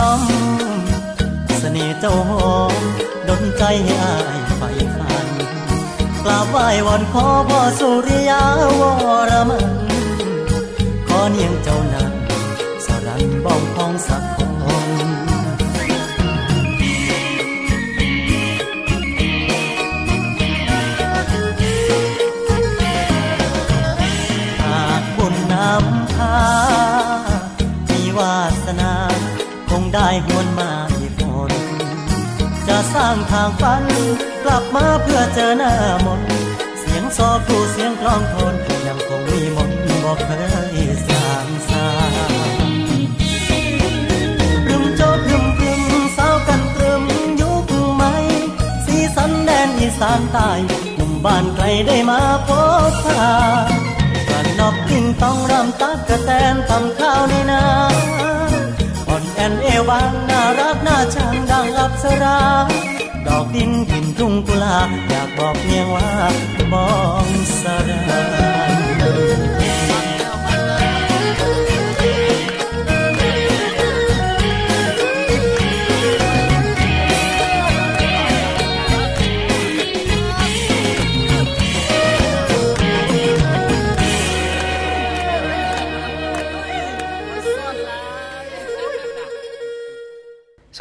นีย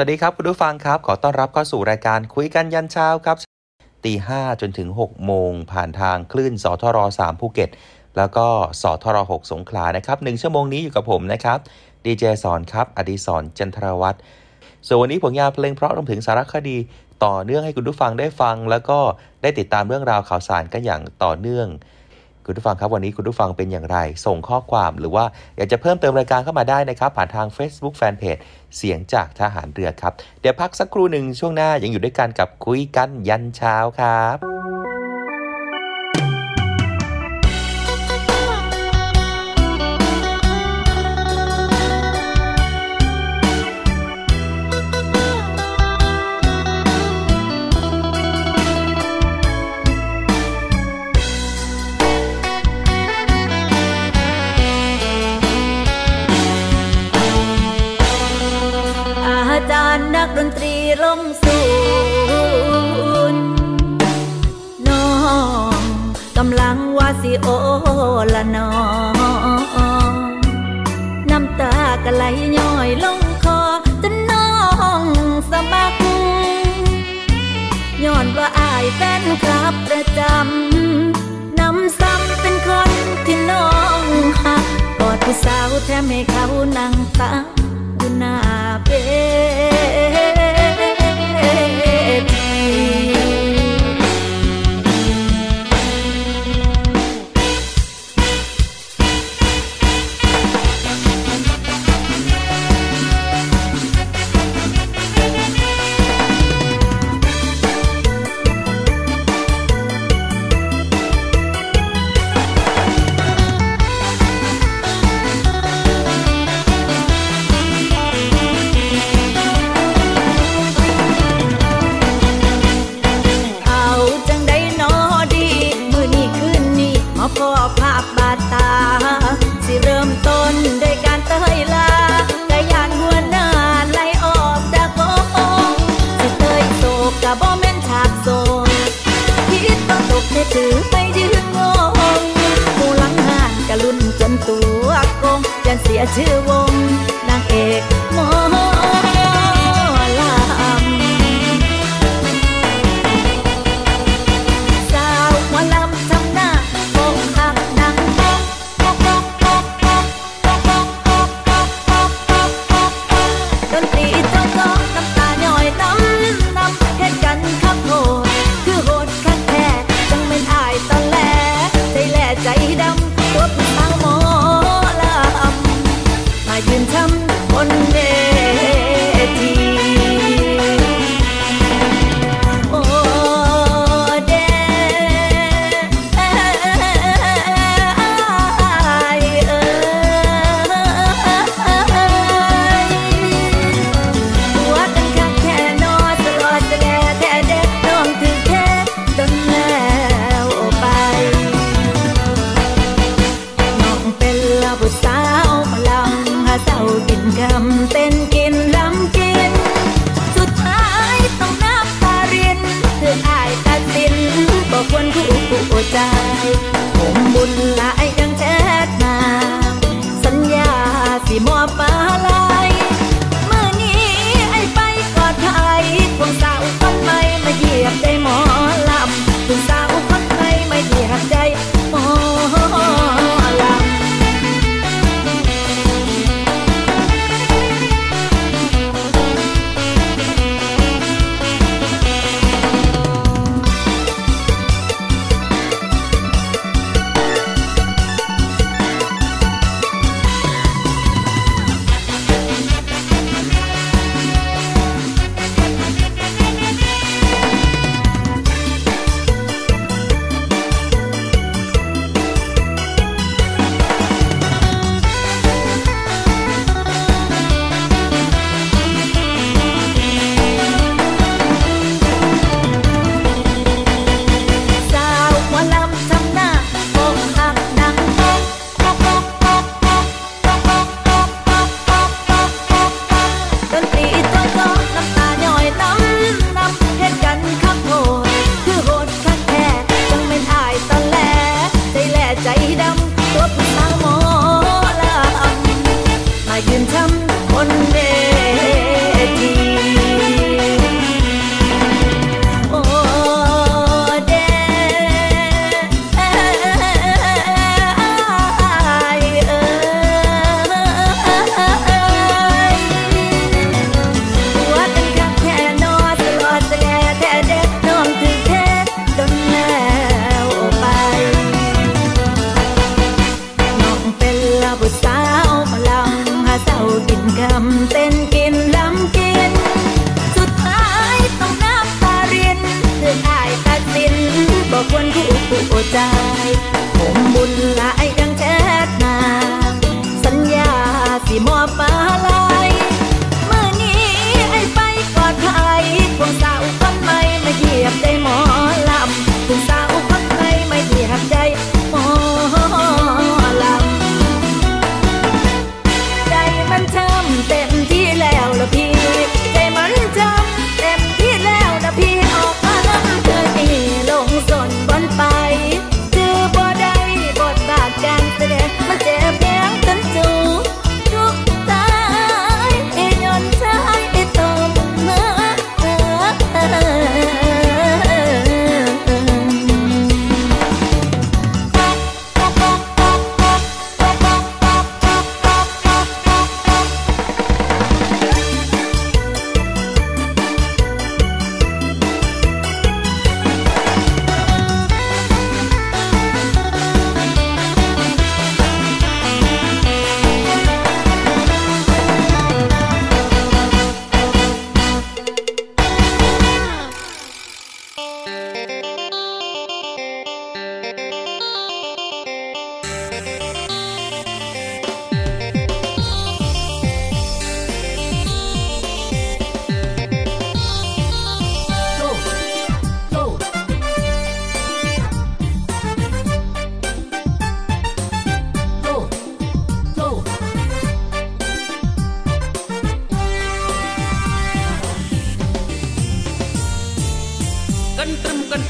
วัสดีครับคุณผู้ฟังครับ ขอต้อนรับเข้าสู่รายการคุยกันยันเช้าครับตีห้าจนถึง 6 โมง ผ่านทางคลื่นสทร3ภูเก็ต แล้วก็สทร6สงขลานะครับหนึ่งชั่วโมงนี้อยู่กับผมนะครับดีเจสอนครับ อดีศรจันทรวัตรส่วนวันนี้ผลงานเพลงเพราะรวมถึงสารคดีต่อเนื่องให้คุณผู้ฟังได้ฟัง แล้วก็ได้ติดตามเรื่องราวข่าวสารกันอย่างต่อเนื่อง คุณผู้ฟังครับวันนี้คุณผู้ฟังเป็นอย่างไร ส่งข้อความหรือว่าอยากจะเพิ่มเติมรายการเข้ามาได้นะครับ ผ่านทาง Facebook Fanpage เสียงจากทหารเรือครับ เดี๋ยวพักสักครู่หนึ่งช่วงหน้ายังอยู่ด้วยกันกับคุยกันยันเช้าครับ โอละน้องน้ำตากะไหลย้อยลงคอจนน้องสะบักย้อนว่าอายแฟนคลับประจำนำซ้ำเป็นคนที่น้องหักกอดผู้สาวแถมให้เขานั่งตักอยู่หน้าเว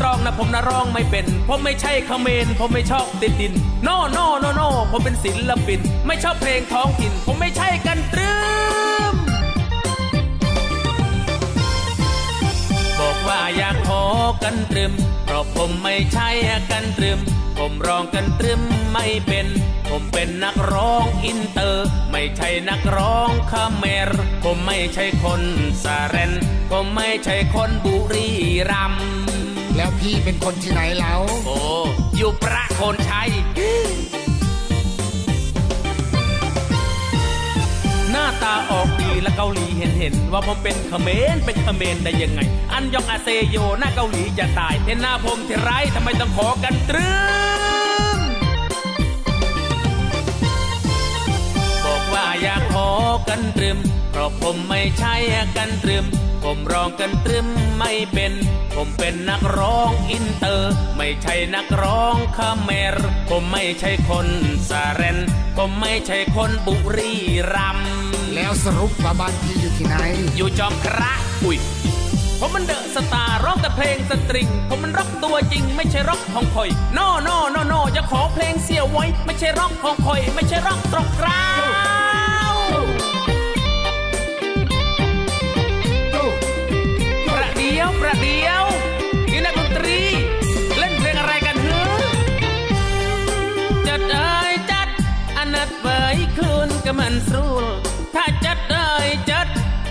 ผมนะร้องไม่เป็น ผมไม่ใช่เขมรผมไม่ชอบติดดิน no no no no ผมเป็นศิลปิน ไม่ชอบเพลงท้องถิ่น ผมไม่ใช่กันตรึมบอกว่าอยากขอกันตรึม เพราะผมไม่ใช่กันตรึม ผมร้องกันตรึมไม่เป็น ผมเป็นนักร้องอินเตอร์ ไม่ใช่นักร้องเขมร ผมไม่ใช่คนสาเรน ผมไม่ใช่คนบุรีรัมย์ แล้วพี่เป็นคนที่ไหนแล้ว โอ้อยู่ประโคนชัย หน้าตาออกดีและเกาหลีเห็นเห็นว่าผมเป็นเขมรเป็นเขมรได้ยังไง อันยองอาเซโยหน้าเกาหลีจะตายเห็นหน้าผมที่ไรทำไมต้องขอกันตรึมบอกว่าอยากขอกันตรึมเพราะผมไม่ใช่กันตรึม ผมร้องกันตรึมไม่เป็น ผมเป็นนักร้องอินเตอร์ ไม่ใช่นักร้องคาเมร ผมไม่ใช่คนสาเรน ผมไม่ใช่คนบุรีรัมย์แล้วสรุปว่าบ้านพี่อยู่ที่ไหน อยู่จอมคระอุ้ยผมมันเดอะสตาร์ร้องแต่เพลงสตริง ผมมันร็อกตัวจริง ไม่ใช่ร็อกของคอยโนโนโนโนจะขอเพลงเสียไว้ ไม่ใช่ร็อกของคอย ไม่ใช่ร็อกตรกกรา ดียวประเดียวนี่นักดนตรี เล่นเพลงอะไรกันเฮ้จัดเอ้ยจัดอันนัดเบยคลุนก็มันสรูลถ้าจัดเอ้ยจัด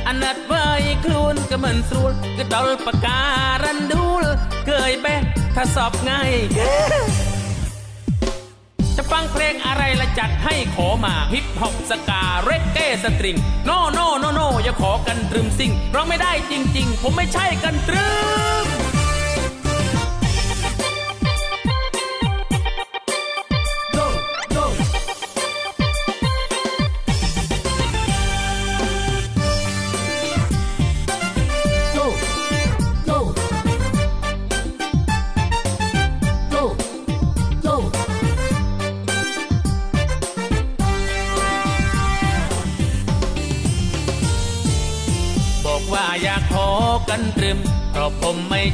อันนัดเบยคลุนก็มันสรูลก็ดอลปากการันดูลเกยแบะถ้าสอบง่าย จะฟังเพลงอะไรละจัดให้ขอมาฮิปฮอปสกาเรกเก้สตริง โนโนโนโนอย่าขอกันตรึมซิ่งร้องไม่ได้จริง ๆ ผมไม่ใช่กันตรึม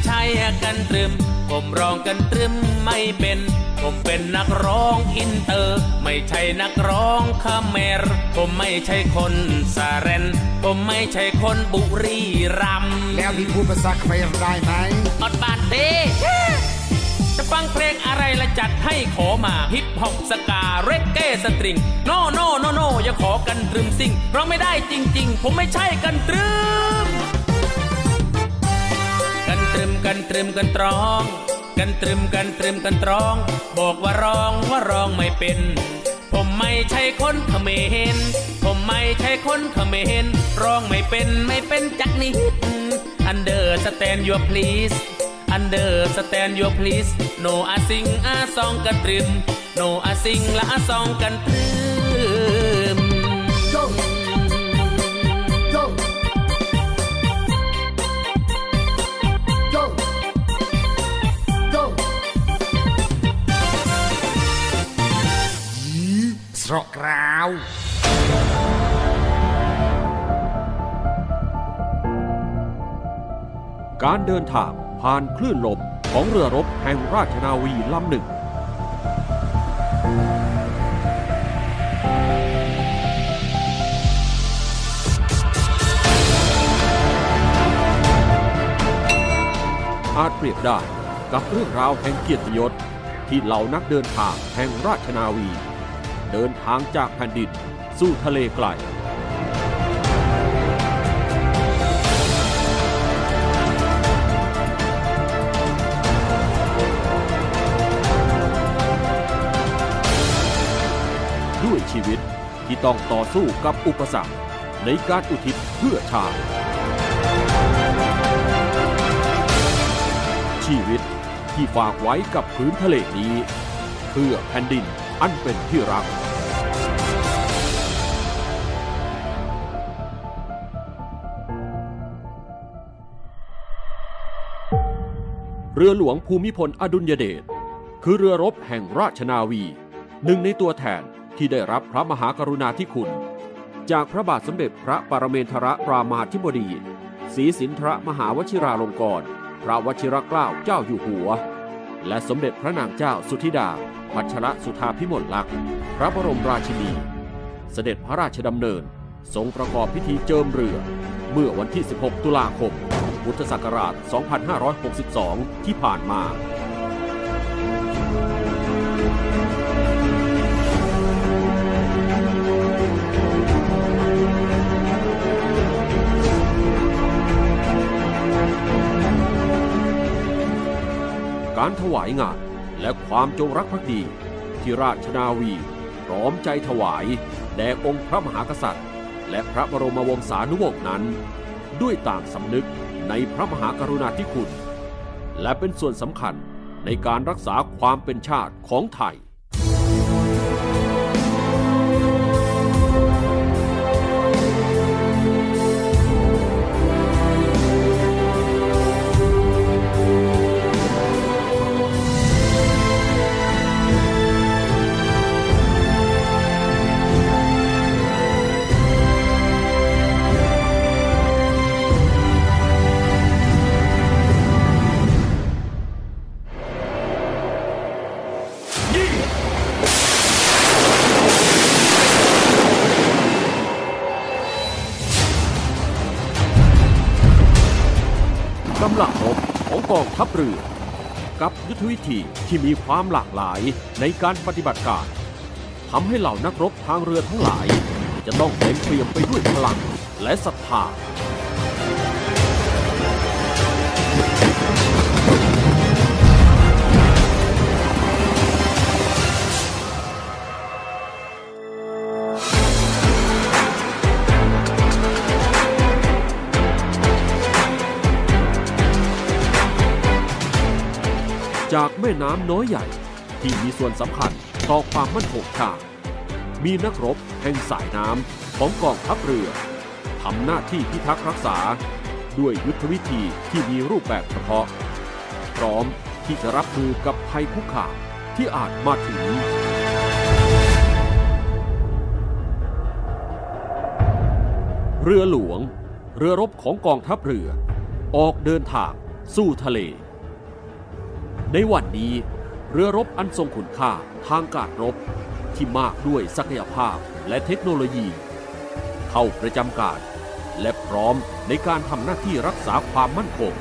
ใช่กันตรึม ผมร้องกันตรึมไม่เป็น ผมเป็นนักร้องอินเตอร์ ไม่ใช่นักร้องเขมร ผมไม่ใช่คนสุรินทร์ ผมไม่ใช่คนบุรีรัมย์แล้วพี่พูดภาษาเขมรได้ไหมอดบาดเดจะฟังเพลงอะไรละจัดให้ขอมาฮิปฮอปสกาเรกเก้สตริง no no no no อย่าขอกันตรึม sing เราไม่ได้จริง ๆ ผมไม่ใช่กันตรึม กันตรึมกันตรึมกันตรอง กันตรึมกันตรึมกันตรอง บอกว่าร้องว่าร้องไม่เป็น ผมไม่ใช่คนเขมรผมไม่ใช่คนเขมรร้องไม่เป็นไม่เป็นจักนิด Under stand your please Under stand your please No อาซิงอาซองกันตรึม No อาซิงละอาซองกันตรึม รกราวการเดินทางผ่านคลื่นลมของเรือรบแห่งราชนาวีลำหนึ่ง อาจเปรียบได้กับเรื่องราวแห่งเกียรติยศที่เหล่านักเดินทางแห่งราชนาวี เดินทางจากแผ่นดิน สู่ทะเลไกล ด้วยชีวิตที่ต้องต่อสู้กับอุปสรรคในการอุทิศเพื่อชาติชีวิตที่ฝากไว้กับพื้นทะเลนี้ เพื่อแผ่นดิน อันเป็นที่รัก เรือหลวงภูมิพลอดุลยเดชคือเรือรบแห่งราชนาวี หนึ่งในตัวแทนที่ได้รับพระมหากรุณาธิคุณ จากพระบาทสมเด็จพระปรเมนทรรามาธิบดีศรีสินทรมหาวชิราลงกรณ์พระวชิรเกล้าเจ้าอยู่หัว และสมเด็จพระนางเจ้าสุธิดา พัชรสุธาพิมลลักษณ์ พระบรมราชินี เสด็จพระราชดำเนิน ทรงประกอบพิธีเจิมเรือ เมื่อวันที่ 16 ตุลาคม พุทธศักราช 2562 ที่ผ่านมา การถวายงานและความจงรักภักดีที่ราชนาวีพร้อมใจถวายแด่องค์พระมหากษัตริย์ และพระบรมวงศานุวงศ์นั้น ด้วยต่างสำนึกในพระมหากรุณาธิคุณ และเป็นส่วนสำคัญในการรักษาความเป็นชาติของไทย กองทัพเรือ กับยุทธวิธีที่มีความหลากหลายในการปฏิบัติการทำให้เหล่านักรบทางเรือทั้งหลาย จะต้องเต็มเปี่ยมไปด้วยพลังและศรัทธา ม่น้ำน้อยใหญ่ ที่มีส่วนสำคัญต่อความมั่นคงชาติมีนักรบแห่งสายน้ำของกองทัพเรือทำหน้าที่พิทักษ์รักษา ด้วยยุทธวิธีที่มีรูปแบบเฉพาะ พร้อมที่จะรับมือกับภัยคุกคามที่อาจมาถึงเรือหลวง เรือรบของกองทัพเรือ ออกเดินทาง สู่ทะเล ในวันนี้ เรือรบอันทรงคุณค่าทางการรบ ที่มากด้วยศักยภาพและเทคโนโลยี เข้าประจำการ และพร้อมในการทำหน้าที่รักษาความมั่นคง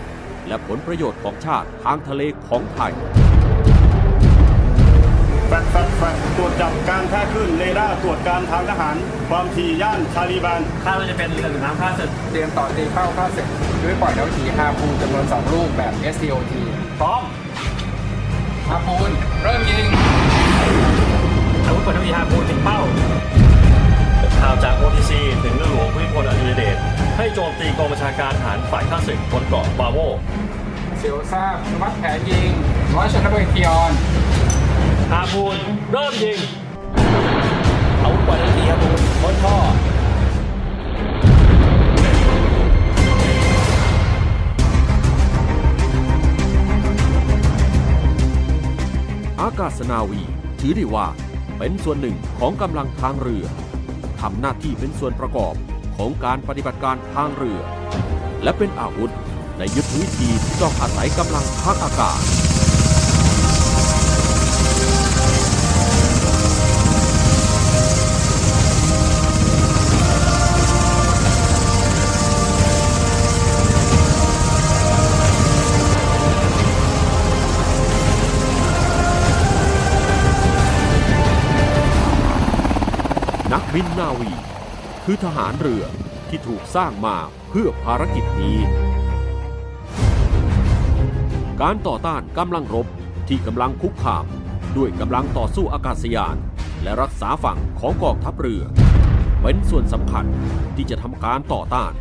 และผลประโยชน์ของชาติทางทะเลของไทยแฟดแฟดแฟดตรวจจับการแท้ขึ้นเรดาร์ตรวจการทางทหาร ความถี่ย่านชาลีแบนคาดว่าจะเป็นเรือหรือน้ำค่าศึกเตรียมต่อตีเข้าค่าศึกด้วยปล่อยดาวถีฮาพูจำนวน 2 ลูกแบบ SCOT พร้อม ฮาพูนเริ่มยิงอาวุธปืนทวีฮาพูนถึงเป้าข่าวจาก OTC ถึงเรือหลวงภูมิพลอดุลยเดชให้โจมตีกองบัญชาการทหารฝ่ายข้าศึกบนเกาะบาโวเซียวทราบวัดแผนยิงร้อยชนบทคิออนฮาพูนเริ่มยิงอาวุธปล่อยทันทีฮาพูนพ้นท่อากาศนาวี ถือได้ว่าเป็นส่วนหนึ่งของกำลังทางเรือทำหน้าที่เป็นส่วนประกอบของการปฏิบัติการทางเรือ และเป็นอาวุธในยุทธวิธีที่ต้องอาศัยกำลังทางอากาศ นักบินนาวี คือทหารเรือที่ถูกสร้างมาเพื่อภารกิจนี้ การต่อต้านกำลังรบที่กำลังคุกคาม ด้วยกำลังต่อสู้อากาศยาน และรักษาฝั่งของกองทัพเรือ เป็นส่วนสำคัญที่จะทำการต่อต้าน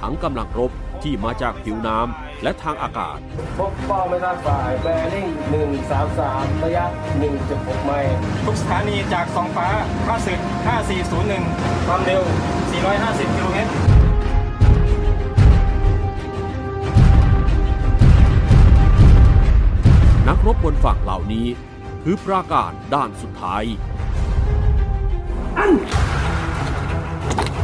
ทั้งกำลังรบที่มาจากผิวน้ำ และทางอากาศ พบเป้าไม่ทราบฝ่ายแบริ่ง133 ระยะ 1.6 ไมล์ทุกสถานีจากสองฟ้าค่าศึก5401 ความเร็ว 450 กิโลเมตรนักรบบนฝั่งเหล่านี้คือปราการด้านสุดท้ายก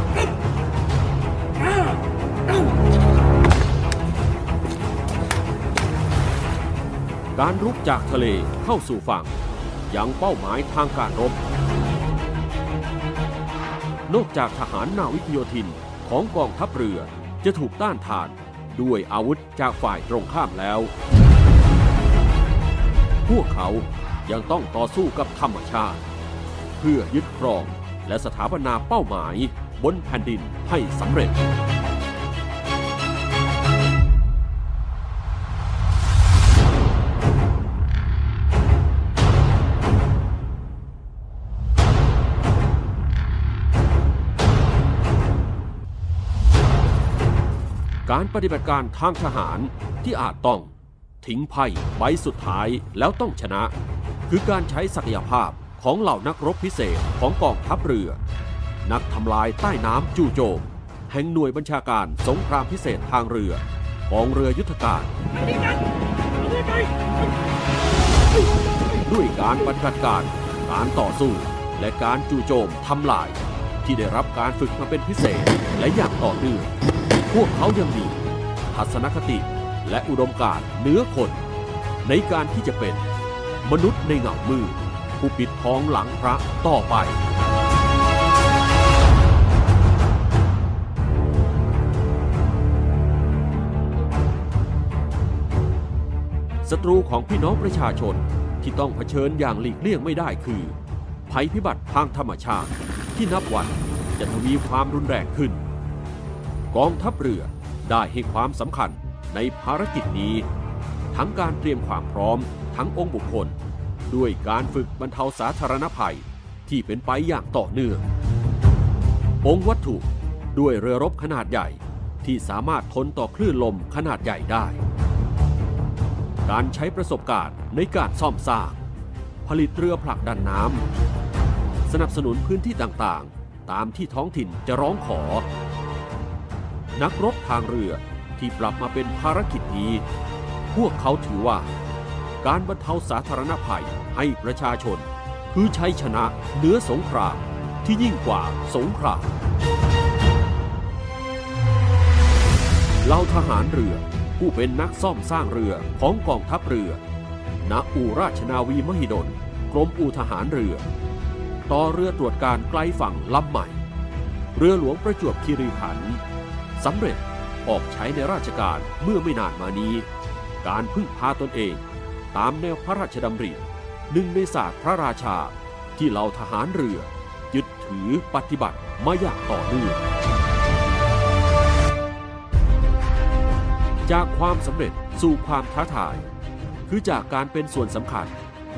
การรุกจากทะเลเข้าสู่ฝั่ง ยังเป้าหมายทางการรบ นอกจากทหารนาวิกโยธินของกองทัพเรือจะถูกต้านทานด้วยอาวุธจากฝ่ายตรงข้ามแล้ว พวกเขายังต้องต่อสู้กับธรรมชาติ เพื่อยึดครองและสถาปนาเป้าหมายบนแผ่นดินให้สำเร็จ การปฏิบัติการทางทหารที่อาจต้อง ทิ้งไพ่ใบสุดท้ายแล้วต้องชนะ คือการใช้ศักยภาพของเหล่านักรบพิเศษของกองทัพเรือ นักทำลายใต้น้ำจู่โจม แห่งหน่วยบัญชาการสงครามพิเศษทางเรือกองเรือยุทธการด้วยการปฏิบัติการการต่อสู้และการจู่โจมทำลาย ที่ได้รับการฝึกมาเป็นพิเศษและอย่างต่อเนื่อง พวกเขายังมีทัศนคติและอุดมการณ์เหนือคน ในการที่จะเป็นมนุษย์ในเงามือ ผู้ปิดทองหลังพระต่อไป ศัตรูของพี่น้องประชาชนที่ต้องเผชิญอย่างหลีกเลี่ยงไม่ได้คือ ภัยพิบัติทางธรรมชาติ ที่นับวันจะทวีความรุนแรงขึ้น กองทัพเรือได้ให้ความสำคัญในภารกิจนี้ ทั้งการเตรียมความพร้อมทั้งองค์บุคคล ด้วยการฝึกบรรเทาสาธารณภัยที่เป็นไปอย่างต่อเนื่อง องค์วัตถุด้วยเรือรบขนาดใหญ่ที่สามารถทนต่อคลื่นลมขนาดใหญ่ได้ การใช้ประสบการณ์ในการซ่อมสร้าง ผลิตเรือผลักดันน้ำสนับสนุนพื้นที่ต่างๆ ตามที่ท้องถิ่นจะร้องขอ นักรบทางเรือที่ปรับมาเป็นภารกิจนี้ พวกเขาถือว่า การบรรเทาสาธารณภัยให้ประชาชน คือชัยชนะเหนือสงครามที่ยิ่งกว่าสงครามเหล่าทหารเรือผู้เป็นนักซ่อมสร้างเรือของกองทัพเรือ ณ อู่ราชนาวีมหิดล กรมอู่ทหารเรือ ต่อเรือตรวจการไกลฝั่งลำใหม่ เรือหลวงประจวบคีรีขันธ์ สำเร็จออกใช้ในราชการเมื่อไม่นานมานี้ การพึ่งพาตนเอง ตามแนวพระราชดำริหนึ่งในศาสตร์พระราชาที่เหล่าทหารเรือยึดถือปฏิบัติมาอย่างต่อเนื่องจากความสำเร็จสู่ความท้าทาย คือจากการเป็นส่วนสำคัญ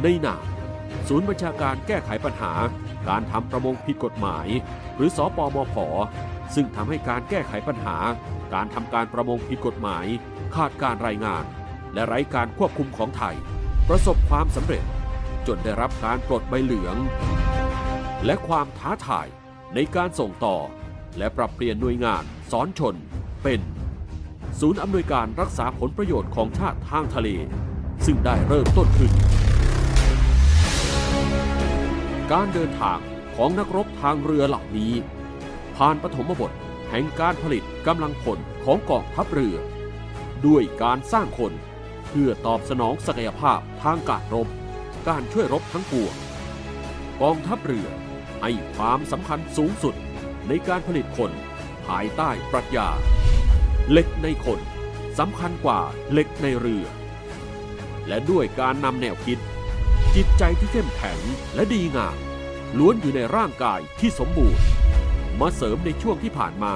ในหนาศูนย์บัญชาการแก้ไขปัญหา การทำประมงผิดกฎหมาย หรือสอปอมพ ซึ่งทำให้การแก้ไขปัญหา การทำการประมงผิดกฎหมาย ขาดการรายงาน และไร้การควบคุมของไทย ประสบความสำเร็จ จนได้รับการปลดใบเหลือง และความท้าทายในการส่งต่อ และปรับเปลี่ยนหน่วยงานสอนชน เป็น ศูนย์อำนวยการรักษาผลประโยชน์ของชาติทางทะเล ซึ่งได้เริ่มต้นขึ้น การเดินทางของนักรบทางเรือเหล่านี้ ผ่านปฐมบทแห่งการผลิตกำลังพลของกองทัพเรือ ด้วยการสร้างคน เพื่อตอบสนองศักยภาพทางการรบ การช่วยรบทั้งปวงกองทัพเรือให้ความสำคัญสูงสุดในการผลิตคนภายใต้ปรัชญาเหล็กในคนสำคัญกว่าเหล็กในเรือ และด้วยการนำแนวคิด จิตใจที่เข้มแข็งและดีงามล้วนอยู่ในร่างกายที่สมบูรณ์ มาเสริมในช่วงที่ผ่านมา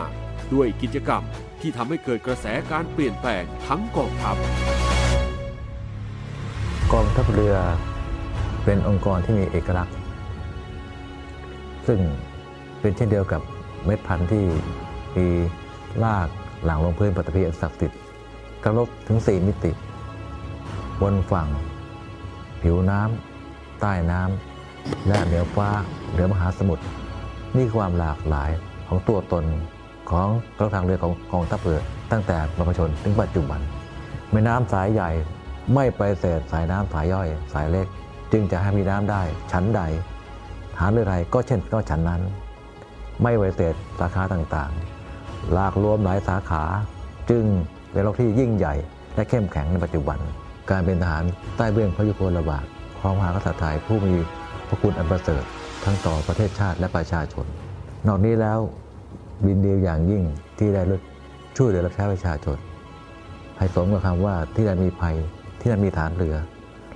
ด้วยกิจกรรมที่ทำให้เกิดกระแสการเปลี่ยนแปลงทั้งกองทัพ กองทัพเรือเป็นองค์กรที่มีเอกลักษณ์ ซึ่งเป็นเช่นเดียวกับเม็ดพันธุ์ที่มีลากหลังลงพื้นปฐพีอันศักดิ์สิทธิ์กระลบถึง 4 มิติ บนฝั่ง ผิวน้ำใต้น้ำและเหนือฟ้าเหนือมหาสมุทร นี่ความหลากหลายของตัวตนของกองทางเรือของกองทัพเรือตั้งแต่บรรพชนถึงปัจจุบันแม่น้ำสายใหญ่ไม่ไปเศษสายน้ำสายย่อยสายเล็ก จึงจะให้มีน้ำได้ชั้นใดฐานเรือใดก็เช่นก็ชั้นนั้น ไม่ไวเศษสาขาต่างๆหลากรวมหลายสาขา จึงเป็นโลกที่ยิ่งใหญ่ และเข้มแข็งในปัจจุบัน การเป็นทหารใต้เบื้องพระยุคลบาทของมหากษัตริย์ไทยผู้มีพระคุณอันประเสริฐ ทั้งต่อประเทศชาติและประชาชน นอกนี้แล้วบินดีอย่างยิ่งที่ได้ช่วยเหลือรับใช้ประชาชน ให้สมกับคำว่าที่นั่นมีภัยที่นั่นมีฐานเรือ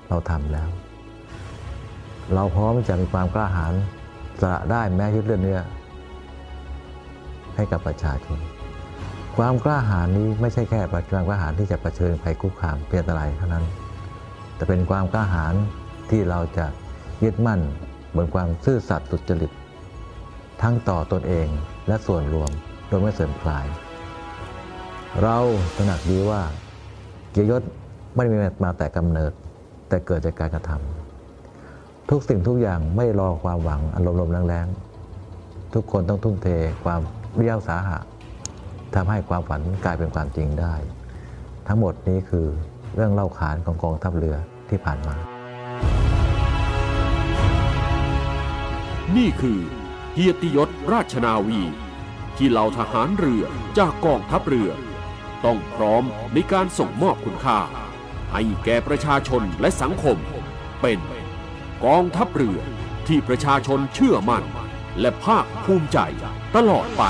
เราทำแล้ว เราพร้อมจะมีความกล้าหาญสละได้แม้ชีวิตเลือดเนื้อให้กับประชาชน ความกล้าหาญนี้ไม่ใช่แค่ความกล้าหาญที่จะะเผชิญภัยคุกคามเพียงอะไรเท่านั้น แต่เป็นความกล้าหาญที่เราจะยึดมั่น บนความซื่อสัตย์สุจริต ทั้งต่อตนเองและส่วนรวมโดยไม่เสื่อมคลาย เราตระหนักดีว่าเกียรติยศไม่ได้มีมาแต่กำเนิด แต่เกิดจากการกระทำทุกสิ่งทุกอย่างไม่รอความหวังอารมณ์ลมแรงๆทุกคนต้องทุ่มเทความเรียวสาหะทำให้ความฝันกลายเป็นความจริงได้ ทั้งหมดนี้คือเรื่องเล่าขานของกองทัพเรือที่ผ่านมา นี่คือเกียรติยศราชนาวี ที่เหล่าทหารเรือจากกองทัพเรือ ต้องพร้อมในการส่งมอบคุณค่า ให้แก่ประชาชนและสังคม เป็นกองทัพเรือที่ประชาชนเชื่อมั่น และภาคภูมิใจตลอดไป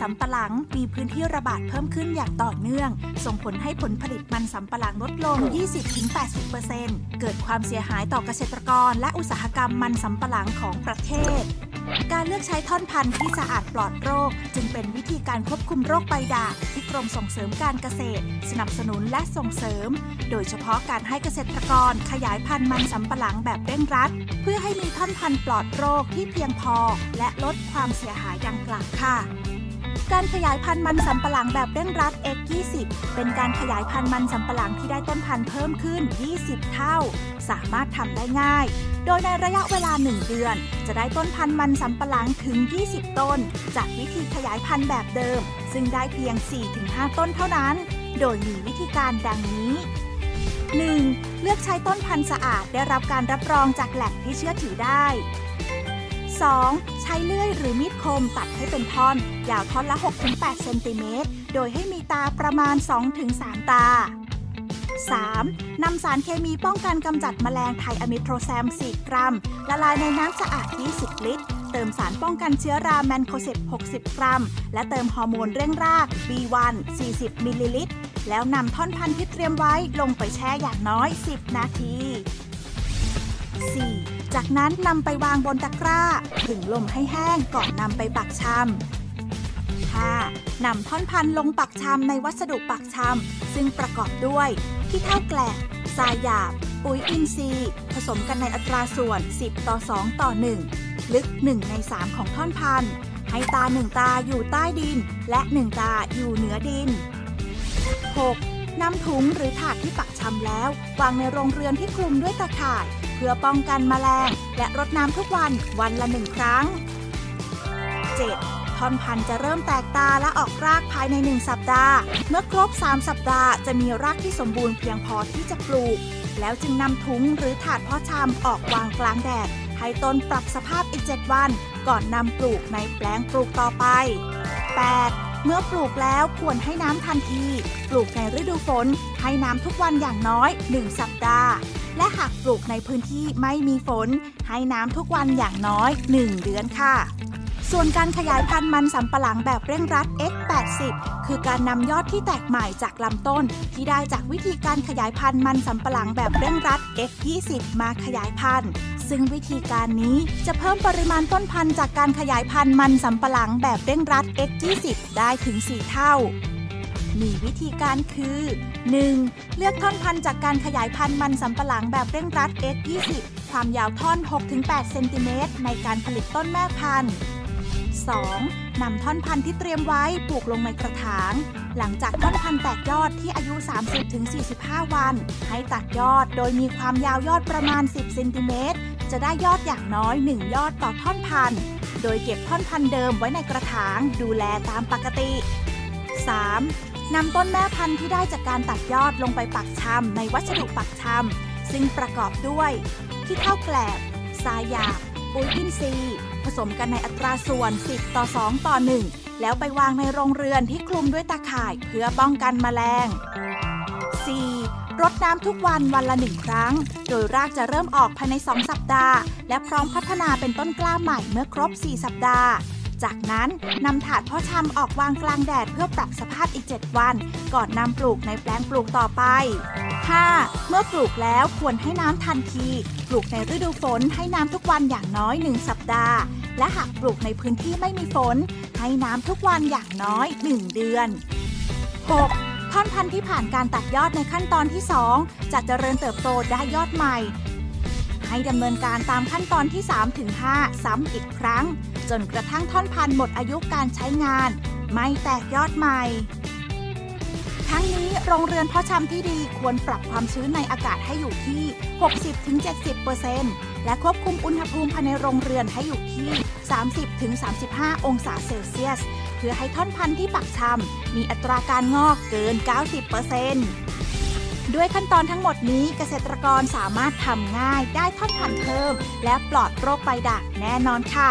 สำปะหลังมีพื้นที่ระบาดเพิ่มขึ้นอย่างต่อเนื่อง ส่งผลให้ผลผลิตมันสำปะหลังลดลง 20-80%เกิดความเสียหายต่อเกษตรกร และอุตสาหกรรมมันสำปะหลังของประเทศ การเลือกใช้ท่อนพันธุ์ที่สะอาดปลอดโรค จึงเป็นวิธีการควบคุมโรคใบด่างที่กรมส่งเสริมการเกษตร สนับสนุนและส่งเสริม โดยเฉพาะการให้เกษตรกรขยายพันธุ์มันสำปะหลังแบบเร่งรัด เพื่อให้มีท่อนพันธุ์ปลอดโรคที่เพียงพอ และลดความเสียหายดังกล่าวค่ะ การขยายพันธุ์มันสำปะหลังแบบเร่งรัด X20 เป็นการขยายพันธุ์มันสำปะหลังที่ได้ต้นพันธุ์เพิ่มขึ้น 20 เท่า สามารถทำได้ง่าย โดยในระยะเวลา 1 เดือน จะได้ต้นพันธุ์มันสำปะหลังถึง 20 ต้น จากวิธีขยายพันธุ์แบบเดิม ซึ่งได้เพียง 4-5 ต้นเท่านั้น โดยมีวิธีการดังนี้ 1. เลือกใช้ต้นพันธุ์สะอาดได้รับการรับรองจากแหล่งที่เชื่อถือได้ 2. ใช้เลื่อยหรือมีดคมตัดให้เป็นท่อน ยาวท่อนละ 6-8 เซนติเมตร โดยให้มีตาประมาณ 2-3 ตา 3. นำสารเคมีป้องกันกำจัดแมลงไทอะมีทอกแซม 4 กรัม ละลายในน้ำสะอาด 20 ลิตร เติมสารป้องกันเชื้อราแมนโคเซบ 60 กรัม และเติมฮอร์โมนเร่งราก B1 40 มิลลิลิตร แล้วนำท่อนพันธุ์ที่เตรียมไว้ลงไปแช่อย่างน้อย 10 นาที 4. จากนั้นนำไปวางบนตะกร้าถึงลมให้แห้งก่อนนำไปปักชำ 5. นำท่อนพันธุ์ลงปักชำในวัสดุปักชำซึ่งประกอบด้วยขี้เท่าแกลบทรายหยาบ ปุ๋ยอินทรีย์ ผสมกันในอัตราส่วน 10 ต่อ 2 ต่อ 1 ลึก 1 ใน 3 ของท่อนพันธุ์ให้ตา1ตาอยู่ใต้ดิน และ1ตาอยู่เหนือดิน 6. นำถุงหรือถาดที่ปักชำแล้ว วางในโรงเรือนที่คลุมด้วยตะข่าย พื่อป้องกันแมลง และรดน้ำทุกวันวันละหนึ่งครั้ง 7. ท่อนพันธุ์จะเริ่มแตกตาและออกรากภายใน 1 สัปดาห์ เมื่อครบ 3 สัปดาห์จะมีรากที่สมบูรณ์เพียงพอที่จะปลูก แล้วจึงนำถุงหรือถาดเพาะชำออกวางกลางแดด ให้ต้นปรับสภาพอีก 7 วัน ก่อนนำปลูกในแปลงปลูกต่อไป 8. เมื่อปลูกแล้วควรให้น้ำทันที ปลูกในฤดูฝน ให้น้ำทุกวันอย่างน้อย 1 สัปดาห์ และหากปลูกในพื้นที่ไม่มีฝน ให้น้ำทุกวันอย่างน้อย 1 เดือนค่ะส่วนการขยายพันธุ์มันสำปะหลังแบบเร่งรัด X80 คือการนำยอดที่แตกใหม่จากลำต้น ที่ได้จากวิธีการขยายพันธุ์มันสำปะหลังแบบเร่งรัด X20 มาขยายพันธุ์ ซึ่งวิธีการนี้จะเพิ่มปริมาณต้นพันธุ์จากการขยายพันธุ์มันสำปะหลังแบบเร่งรัด X20 ได้ถึง 4 เท่า มีวิธีการคือ 1. เลือกท่อนพันธุ์จากการขยายพันธุ์มันสำปะหลังแบบเร่งรัด X20 ความยาวท่อน 6-8 เซนติเมตรในการผลิตต้นแม่พันธุ์ 2. นำท่อนพันธุ์ที่เตรียมไว้ปลูกลงในกระถาง หลังจากท่อนพันธุ์แตกยอดที่อายุ 30-45 วัน ให้ตัดยอดโดยมีความยาวยอดประมาณ 10 เซนติเมตร จะได้ยอดอย่างน้อย 1 ยอดต่อท่อนพันธุ์ โดยเก็บท่อนพันธุ์เดิมไว้ในกระถาง ดูแลตามปกติ 3. นำต้นแม่พันธุ์ที่ได้จากการตัดยอดลงไปปักชำในวัสดุปักชำซึ่งประกอบด้วยที่เท่าแกลบทรายหยาบปุ๋ยอินทรีย์ผสมกันในอัตราส่วน 10 ต่อ 2 ต่อ 1 แล้วไปวางในโรงเรือนที่คลุมด้วยตาข่ายเพื่อป้องกันแมลง 4. รดน้ำทุกวันวันละหนึ่งครั้ง โดยรากจะเริ่มออกภายใน 2 สัปดาห์ และพร้อมพัฒนาเป็นต้นกล้าใหม่เมื่อครบ 4 สัปดาห์ จากนั้นนำถาดเพาะชำออกวางกลางแดดเพื่อปรับสภาพอีก 7 วัน ก่อนนำปลูกในแปลงปลูกต่อไป 5. เมื่อปลูกแล้วควรให้น้ำทันที ปลูกในฤดูฝนให้น้ำทุกวันอย่างน้อย 1 สัปดาห์ และหากปลูกในพื้นที่ไม่มีฝน ให้น้ำทุกวันอย่างน้อย 1 เดือน 6. ท่อนพันธุ์ที่ผ่านการตัดยอดในขั้นตอนที่ 2 จะเจริญเติบโตได้ยอดใหม่ ให้ดำเนินการตามขั้นตอนที่3-5ซ้ำอีกครั้ง จนกระทั่งท่อนพันธุ์หมดอายุการใช้งาน ไม่แตกยอดใหม่ทั้งนี้โรงเรือนเพาะชำที่ดีควรปรับความชื้นในอากาศให้อยู่ที่ 60-70%และควบคุมอุณหภูมิภายในโรงเรือนให้อยู่ที่ 30-35 องศาเซลเซียส เพื่อให้ท่อนพันธุ์ที่ปักชำมีอัตราการงอกเกิน 90% ด้วยขั้นตอนทั้งหมดนี้เกษตรกรสามารถทำง่ายได้ท่อนพันธุ์เพิ่ม และปลอดโรคใบด่างแน่นอนค่ะ